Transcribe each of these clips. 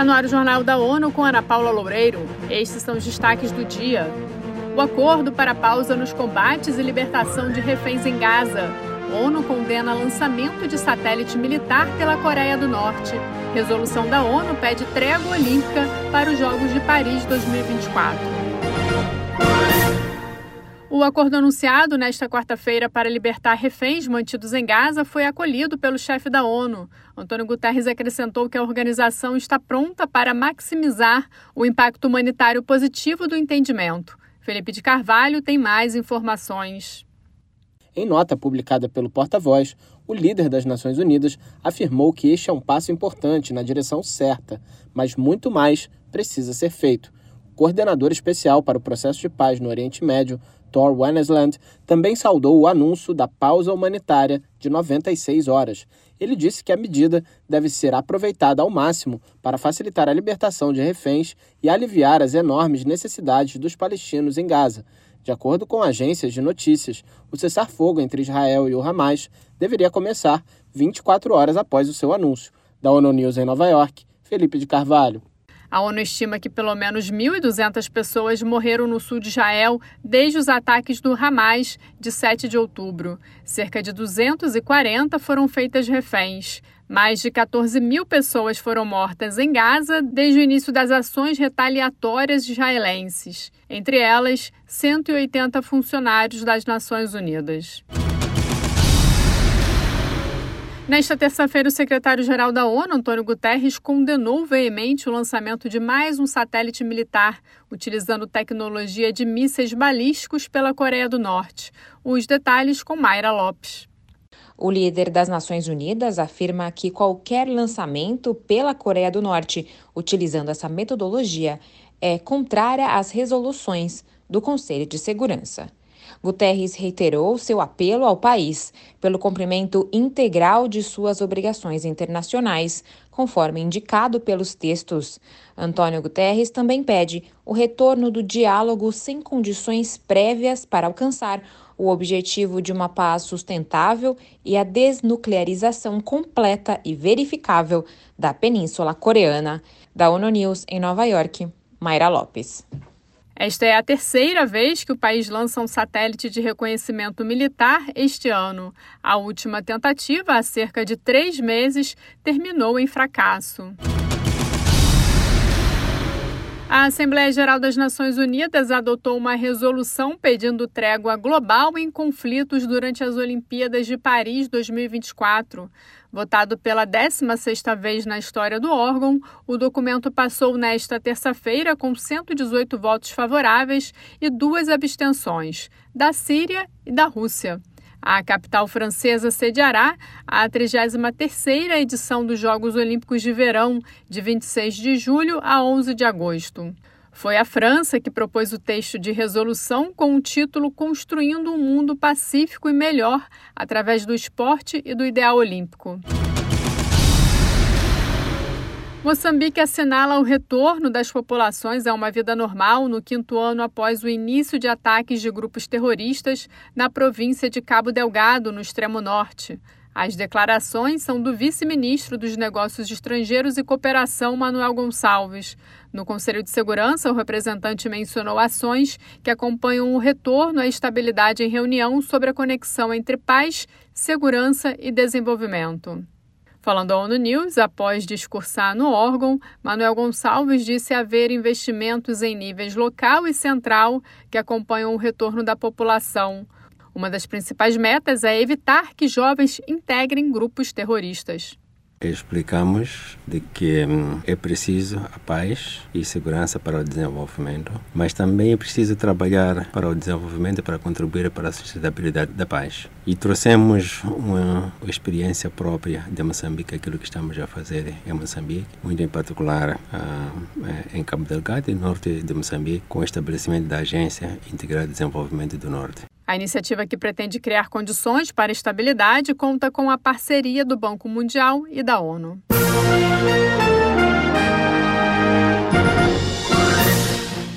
Está no ar o Jornal da ONU com Ana Paula Loureiro. Estes são os destaques do dia. O acordo para pausa nos combates e libertação de reféns em Gaza. ONU condena lançamento de satélite militar pela Coreia do Norte. Resolução da ONU pede trégua olímpica para os Jogos de Paris 2024. O acordo anunciado nesta quarta-feira para libertar reféns mantidos em Gaza foi acolhido pelo chefe da ONU. Antônio Guterres acrescentou que a organização está pronta para maximizar o impacto humanitário positivo do entendimento. Felipe de Carvalho tem mais informações. Em nota publicada pelo porta-voz, o líder das Nações Unidas afirmou que este é um passo importante na direção certa, mas muito mais precisa ser feito. Coordenador especial para o processo de paz no Oriente Médio, Thor Wennesland também saudou o anúncio da pausa humanitária de 96 horas. Ele disse que a medida deve ser aproveitada ao máximo para facilitar a libertação de reféns e aliviar as enormes necessidades dos palestinos em Gaza. De acordo com agências de notícias, o cessar-fogo entre Israel e o Hamas deveria começar 24 horas após o seu anúncio. Da ONU News em Nova York, Felipe de Carvalho. A ONU estima que pelo menos 1.200 pessoas morreram no sul de Israel desde os ataques do Hamas de 7 de outubro. Cerca de 240 foram feitas reféns. Mais de 14 mil pessoas foram mortas em Gaza desde o início das ações retaliatórias israelenses, entre elas 180 funcionários das Nações Unidas. Nesta terça-feira, o secretário-geral da ONU, Antônio Guterres, condenou veemente o lançamento de mais um satélite militar utilizando tecnologia de mísseis balísticos pela Coreia do Norte. Os detalhes com Mayra Lopes. O líder das Nações Unidas afirma que qualquer lançamento pela Coreia do Norte utilizando essa metodologia é contrária às resoluções do Conselho de Segurança. Guterres reiterou seu apelo ao país pelo cumprimento integral de suas obrigações internacionais, conforme indicado pelos textos. Antônio Guterres também pede o retorno do diálogo sem condições prévias para alcançar o objetivo de uma paz sustentável e a desnuclearização completa e verificável da Península Coreana. Da ONU News em Nova York, Mayra Lopes. Esta é a terceira vez que o país lança um satélite de reconhecimento militar este ano. A última tentativa, há cerca de três meses, terminou em fracasso. A Assembleia Geral das Nações Unidas adotou uma resolução pedindo trégua global em conflitos durante as Olimpíadas de Paris 2024. Votado pela 16ª vez na história do órgão, o documento passou nesta terça-feira com 118 votos favoráveis e duas abstenções, da Síria e da Rússia. A capital francesa sediará a 33ª edição dos Jogos Olímpicos de Verão, de 26 de julho a 11 de agosto. Foi a França que propôs o texto de resolução com o título Construindo um Mundo Pacífico e Melhor através do esporte e do ideal olímpico. Moçambique assinala o retorno das populações a uma vida normal no quinto ano após o início de ataques de grupos terroristas na província de Cabo Delgado, no extremo norte. As declarações são do vice-ministro dos Negócios Estrangeiros e Cooperação, Manuel Gonçalves. No Conselho de Segurança, o representante mencionou ações que acompanham o retorno à estabilidade em reunião sobre a conexão entre paz, segurança e desenvolvimento. Falando ao ONU News, após discursar no órgão, Manuel Gonçalves disse haver investimentos em níveis local e central que acompanham o retorno da população. Uma das principais metas é evitar que jovens integrem grupos terroristas. Explicamos de que hum, é preciso a paz e segurança para o desenvolvimento, mas também é preciso trabalhar para o desenvolvimento para contribuir para a sustentabilidade da paz. E trouxemos uma experiência própria de Moçambique, aquilo que estamos a fazer em Moçambique, muito em particular ah, eh, em Cabo Delgado e norte de Moçambique, com o estabelecimento da Agência Integrada de Desenvolvimento do Norte. A iniciativa que pretende criar condições para estabilidade conta com a parceria do Banco Mundial e da ONU.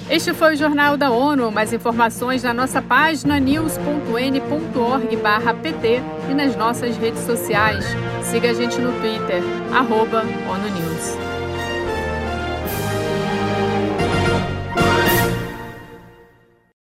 Este foi o Jornal da ONU. Mais informações na nossa página news.n.org/pt e nas nossas redes sociais. Siga a gente no Twitter, arroba ONU News.